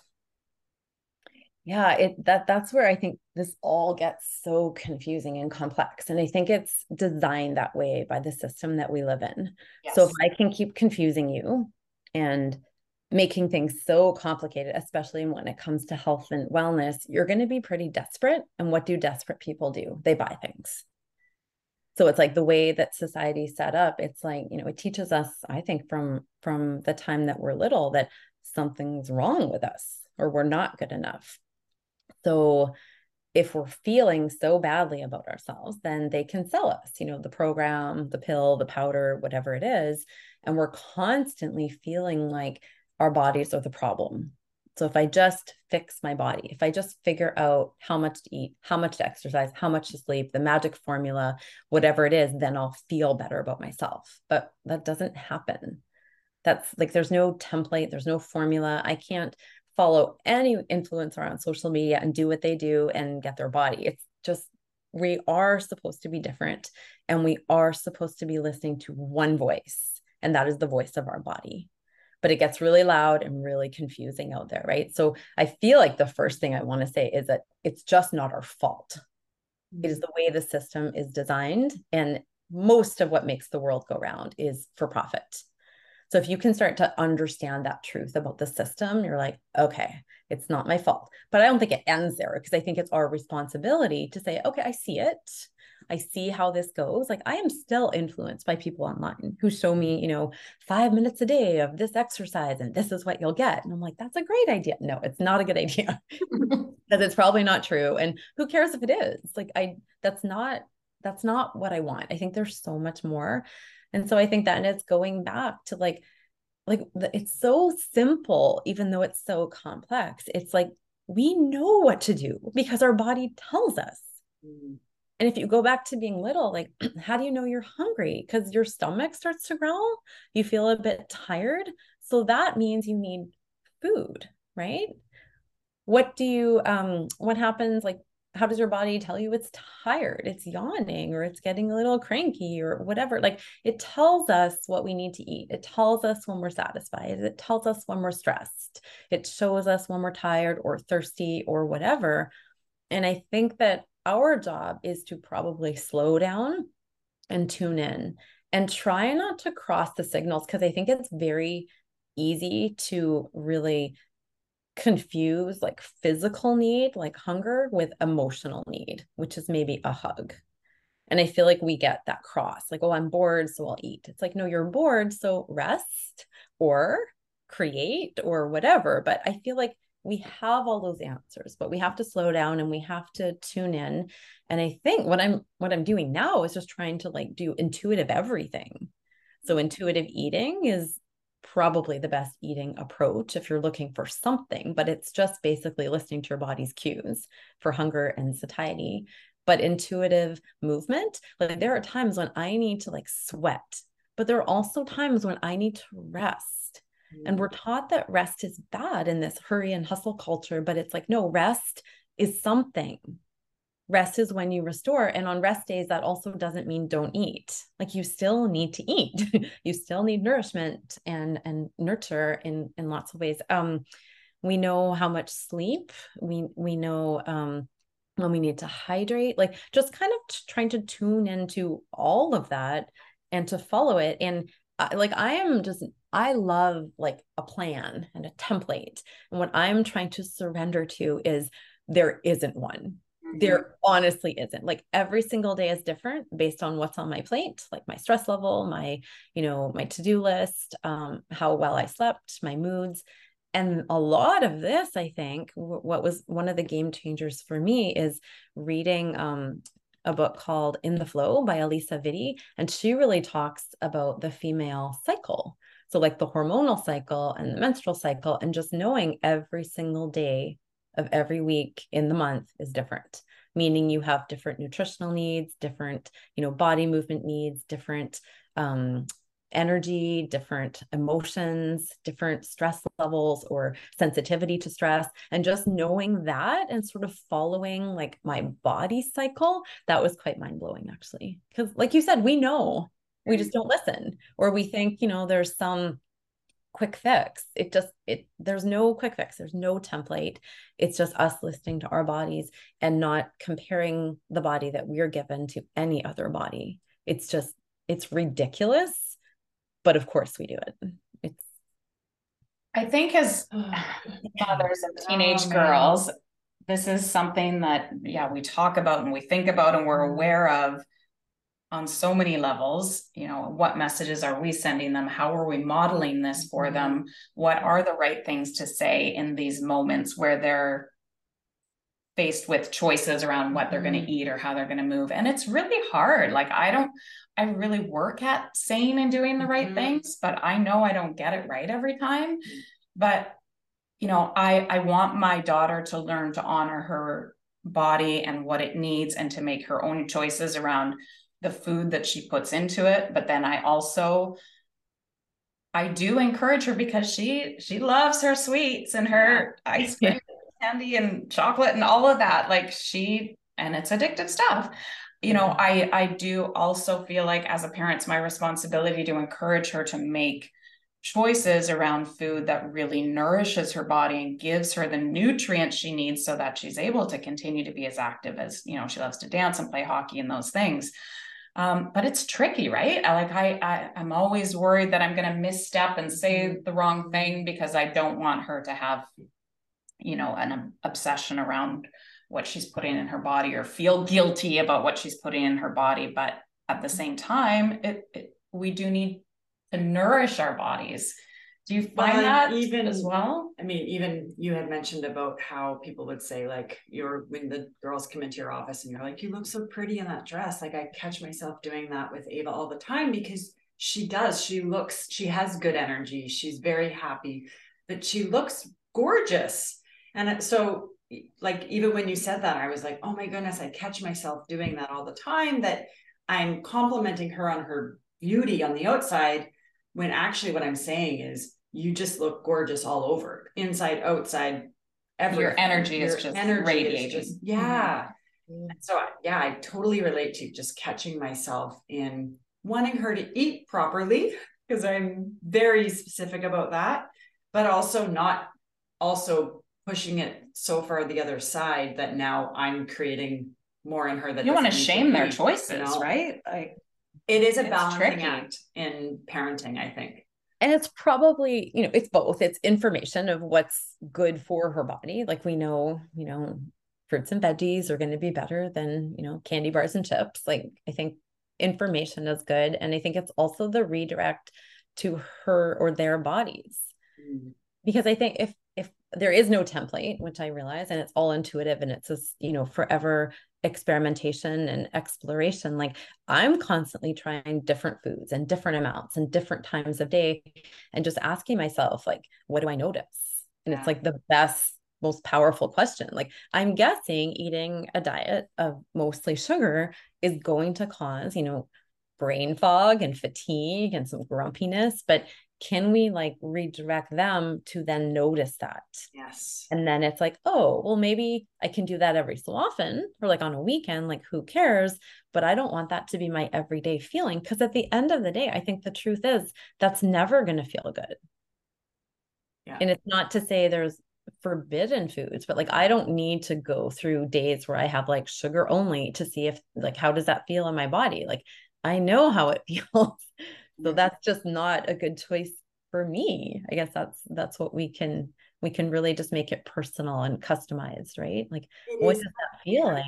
yeah it that that's where i think this all gets so confusing and complex and i think it's designed that way by the system that we live in. Yes. so if i can keep confusing you and making things so complicated especially when it comes to health and wellness you're going to be pretty desperate and what do desperate people do? They buy things. So it's like the way that society set up it's like you know it teaches us i think from from the time that we're little that something's wrong with us or we're not good enough so if we're feeling so badly about ourselves, then they can sell us, you know, the program, the pill, the powder, whatever it is. And we're constantly feeling like our bodies are the problem. So if I just fix my body, if I just figure out how much to eat, how much to exercise, how much to sleep, the magic formula, whatever it is, then I'll feel better about myself. But that doesn't happen. That's like there's no template, there's no formula. I can't follow any influencer on social media and do what they do and get their body. It's just, we are supposed to be different and we are supposed to be listening to one voice, and that is the voice of our body. But it gets really loud and really confusing out there, right? So I feel like the first thing I want to say is that it's just not our fault. It is mm. the way the system is designed. And most of what makes the world go round is for profit. So if you can start to understand that truth about the system, you're like, okay, it's not my fault. But I don't think it ends there because I think it's our responsibility to say, okay, I see it. I see how this goes. Like I am still influenced by people online who show me, you know, five minutes a day of this exercise and this is what you'll get. And I'm like, that's a great idea. No, it's not a good idea because it's probably not true. And who cares if it is? Like I, that's not, that's not what I want. I think there's so much more. And so I think that and it's going back to like, like it's so simple, even though it's so complex. It's like we know what to do because our body tells us. Mm-hmm. And if you go back to being little, like, how do you know you're hungry? Because your stomach starts to growl, you feel a bit tired. So that means you need food, right? What do you, um, what happens like how does your body tell you it's tired it's yawning or it's getting a little cranky or whatever? Like it tells us what we need to eat. It tells us when we're satisfied. It tells us when we're stressed. It shows us when we're tired or thirsty or whatever. And i think that our job is to probably slow down and tune in and try not to cross the signals because i think it's very easy to really confuse like physical need, like hunger, with emotional need, which is maybe a hug. And I feel like we get that cross like, oh, I'm bored, so I'll eat. It's like, no, you're bored, so rest or create or whatever. But I feel like we have all those answers, but we have to slow down and we have to tune in. And I think what I'm what I'm doing now is just trying to like do intuitive everything. So intuitive eating is probably the best eating approach if you're looking for something, but it's just basically listening to your body's cues for hunger and satiety. But intuitive movement, like there are times when I need to like sweat, but there are also times when I need to rest. And we're mm. taught that rest is bad in this hurry and hustle culture, but it's like, no, rest is something rest is when you restore and on rest days that also doesn't mean don't eat. Like you still need to eat. You still need nourishment and and nurture in in lots of ways. Um we know how much sleep. We we know um when we need to hydrate like just kind of trying to tune into all of that and to follow it. And uh, like i am just i love like a plan and a template. And what i'm trying to surrender to is there isn't one there mm-hmm. honestly isn't. Like every single day is different based on what's on my plate like my stress level my you know my to-do list um how well i slept my moods. And a lot of this i think what was one of the game changers for me is reading um a book called in the FLO by Alisa Vitti and she really talks about the female cycle. So like the hormonal cycle and the menstrual cycle and just knowing every single day of every week in the month is different meaning you have different nutritional needs different you know body movement needs different um, energy different emotions different stress levels or sensitivity to stress. And just knowing that and sort of following like my body cycle that was quite mind blowing actually. Because like you said we know. We just don't listen or we think you know there's some quick fix. It just it there's no quick fix. There's no template. It's just us listening to our bodies and not comparing the body that we're given to any other body. It's just it's ridiculous but of course we do it. It's i think as mothers of oh, teenage oh, girls this is something that yeah we talk about and we think about and we're aware of on so many levels you know what messages are we sending them how are we modeling this for mm-hmm. them what are the right things to say in these moments where they're faced with choices around what they're going to mm-hmm. eat or how they're going to move and it's really hard like i don't i really work at saying and doing the right mm-hmm. things but i know i don't get it right every time mm-hmm. but you know i i want my daughter to learn to honor her body and what it needs and to make her own choices around the food that she puts into it but then i also i do encourage her because she she loves her sweets and her ice cream candy and chocolate and all of that. Like she and it's addictive stuff. You know i i do also feel like as a parent it's my responsibility to encourage her to make choices around food that really nourishes her body and gives her the nutrients she needs so that she's able to continue to be as active as you know she loves to dance and play hockey and those things um, but it's tricky, right? Like I, I I'm always worried that I'm going to misstep and say mm-hmm. the wrong thing because I don't want her to have, you know, an obsession around what she's putting in her body or feel guilty about what she's putting in her body. But at the same time, it, it we do need to nourish our bodies do you find that even as well? I mean, even you had mentioned about how people would say, like, you're when the girls come into your office and you're like, you look so pretty in that dress. Like, I catch myself doing that with Ava all the time because she does. She looks, she has good energy. She's very happy, but she looks gorgeous. And so, like, even when you said that, I was like, oh my goodness, I catch myself doing that all the time that I'm complimenting her on her beauty on the outside when actually what I'm saying is you just look gorgeous all over, inside, outside, everything. Your energy Your is just energy radiating. Is just, yeah. Mm-hmm. So yeah, I totally relate to just catching myself in wanting her to eat properly because I'm very specific about that, but also not also pushing it so far the other side that now I'm creating more in her that you want to shame their choices, you know? right? Like it is a balancing act in parenting, I think. And it's probably, you know, it's both. It's information of what's good for her body. Like we know, you know, fruits and veggies are going to be better than, you know, candy bars and chips. Like I think information is good. And I think it's also the redirect to her or their bodies. Mm. Because I think if if there is no template, which I realize, and it's all intuitive and it's just, you know, forever experimentation and exploration like i'm constantly trying different foods and different amounts and different times of day and just asking myself like what do i notice and yeah. it's like the best most powerful question like i'm guessing eating a diet of mostly sugar is going to cause you know brain fog and fatigue and some grumpiness but can we like redirect them to then notice that? Yes. And then it's like oh well maybe i can do that every so often or like on a weekend like who cares? But i don't want that to be my everyday feeling because at the end of the day i think the truth is that's never going to feel good. Yeah. and it's not to say there's forbidden foods but like i don't need to go through days where i have like sugar only to see if like how does that feel in my body? Like i know how it feels so that's just not a good choice for me. I guess that's that's what we can we can really just make it personal and customized right? Like it what does that feel like?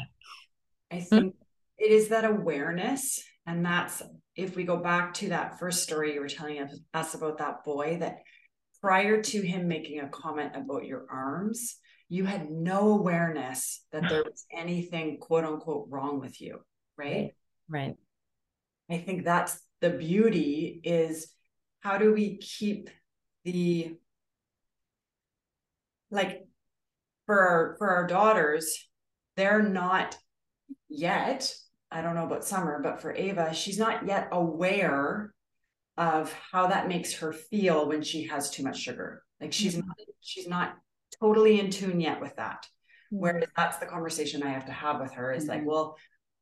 I hmm? think mm-hmm. it is that awareness and that's if we go back to that first story you were telling us, us about that boy that prior to him making a comment about your arms you had no awareness that there was anything quote unquote wrong with you right. Right. I think that's the beauty is how do we keep the like for our for our daughters they're not yet i don't know about summer but for ava she's not yet aware of how that makes her feel when she has too much sugar like she's mm-hmm. not she's not totally in tune yet with that mm-hmm. whereas that's the conversation i have to have with her is mm-hmm. like well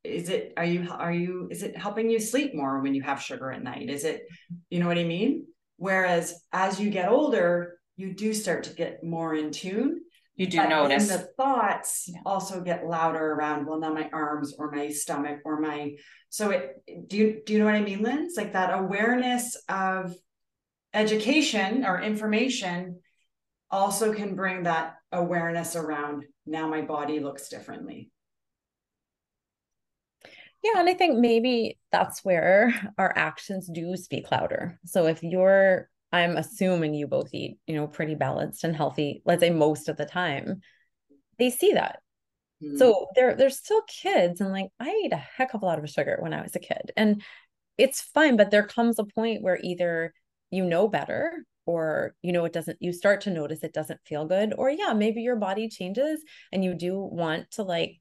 is it are you are you is it helping you sleep more when you have sugar at night? Is it you know what i mean? Whereas as you get older you do start to get more in tune. You do but notice. the thoughts yeah. also get louder around well now my arms or my stomach or my so it do you do you know what i mean lynn? It's like that awareness of education or information also can bring that awareness around now my body looks differently yeah, and I think maybe that's where our actions do speak louder. So if you're, I'm assuming you both eat, you know, pretty balanced and healthy, let's say most of the time, they see that. Mm-hmm. So they're they're still kids and like I ate a heck of a lot of sugar when I was a kid. And it's fine, but there comes a point where either you know better or you know it doesn't you start to notice it doesn't feel good or yeah maybe your body changes and you do want to like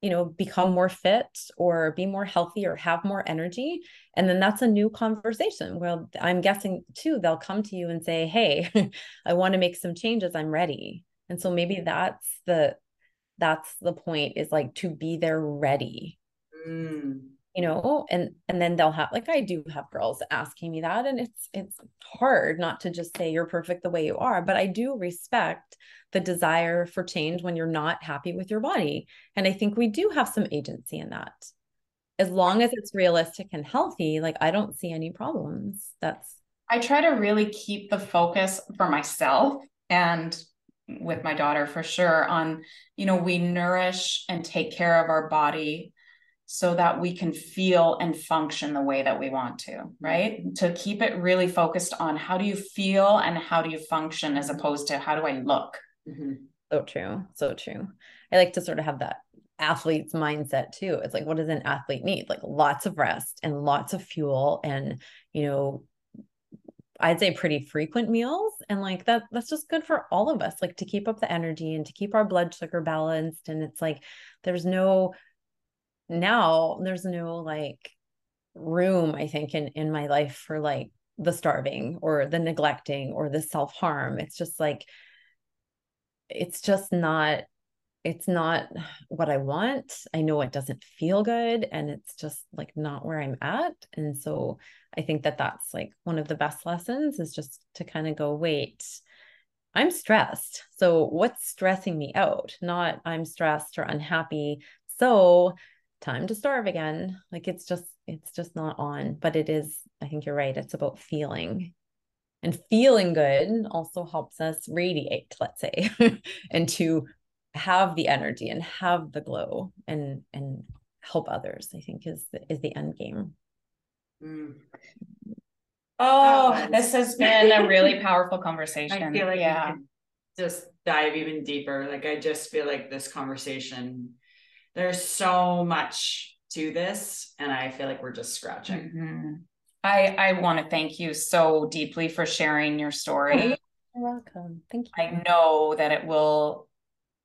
you know become more fit or be more healthy or have more energy. And then that's a new conversation. Well i'm guessing too they'll come to you and say hey i want to make some changes i'm ready. And so maybe that's the that's the point is like to be there ready. Mm you know and and then they'll have like i do have girls asking me that and it's it's hard not to just say you're perfect the way you are but i do respect the desire for change when you're not happy with your body and i think we do have some agency in that. As long as it's realistic and healthy like i don't see any problems. That's i try to really keep the focus for myself and with my daughter for sure on you know we nourish and take care of our body so that we can feel and function the way that we want to, right? To keep it really focused on how do you feel and how do you function as opposed to how do I look. Mm-hmm. So true. So true. I like to sort of have that athlete's mindset too. It's like, what does an athlete need? Like lots of rest and lots of fuel and, you know, I'd say pretty frequent meals. And like that, that's just good for all of us, like to keep up the energy and to keep our blood sugar balanced. And it's like, there's no now there's no like room i think in in my life for like the starving or the neglecting or the self-harm. It's just like it's just not it's not what i want. I know it doesn't feel good and it's just like not where i'm at. And so i think that that's like one of the best lessons is just to kind of go wait i'm stressed. So what's stressing me out? Not i'm stressed or unhappy. So time to starve again. Like it's just it's just not on but it is i think you're right it's about feeling. And feeling good also helps us radiate let's say and to have the energy and have the glow and and help others i think is the, is the end game. Mm. oh this has been a really powerful conversation. i feel like yeah. just dive even deeper. Like i just feel like this conversation there's so much to this and i feel like we're just scratching. Mm-hmm. i i want to thank you so deeply for sharing your story. You're welcome. Thank you. I know that it will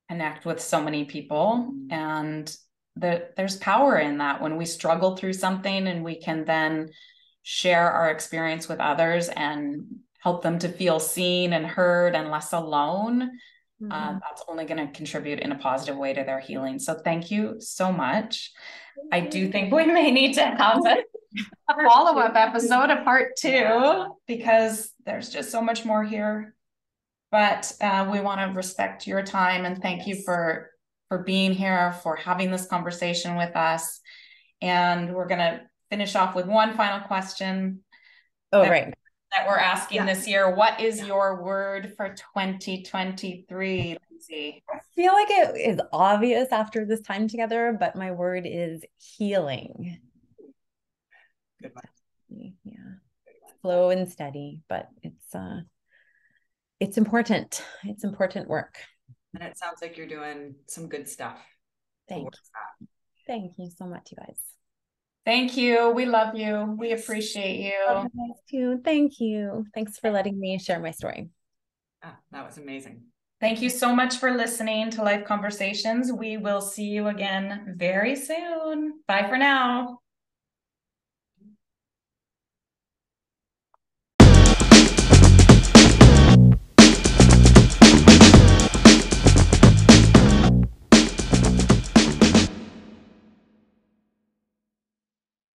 connect with so many people mm-hmm. and that there's power in that. When we struggle through something and we can then share our experience with others and help them to feel seen and heard and less alone mm-hmm. uh, that's only going to contribute in a positive way to their healing. So thank you so much. I do think we may need to have a, a follow up episode, a part two, because there's just so much more here. But uh, we want to respect your time and thank yes. you for for being here, for having this conversation with us. And we're going to finish off with one final question. Oh, right that we're asking yeah. this year. What is yeah. your word for 2023, Lindsay? I feel like it is obvious after this time together, but my word is healing. Good one. Yeah. Slow and steady, but it's uh it's important. It's important work. And it sounds like you're doing some good stuff. Thank you. Thank you so much, you guys. Thank you. We love you. We appreciate you. too. Thank you. Thanks for letting me share my story. Ah, that was amazing. Thank you so much for listening to Life Conversations. We will see you again very soon. Bye for now.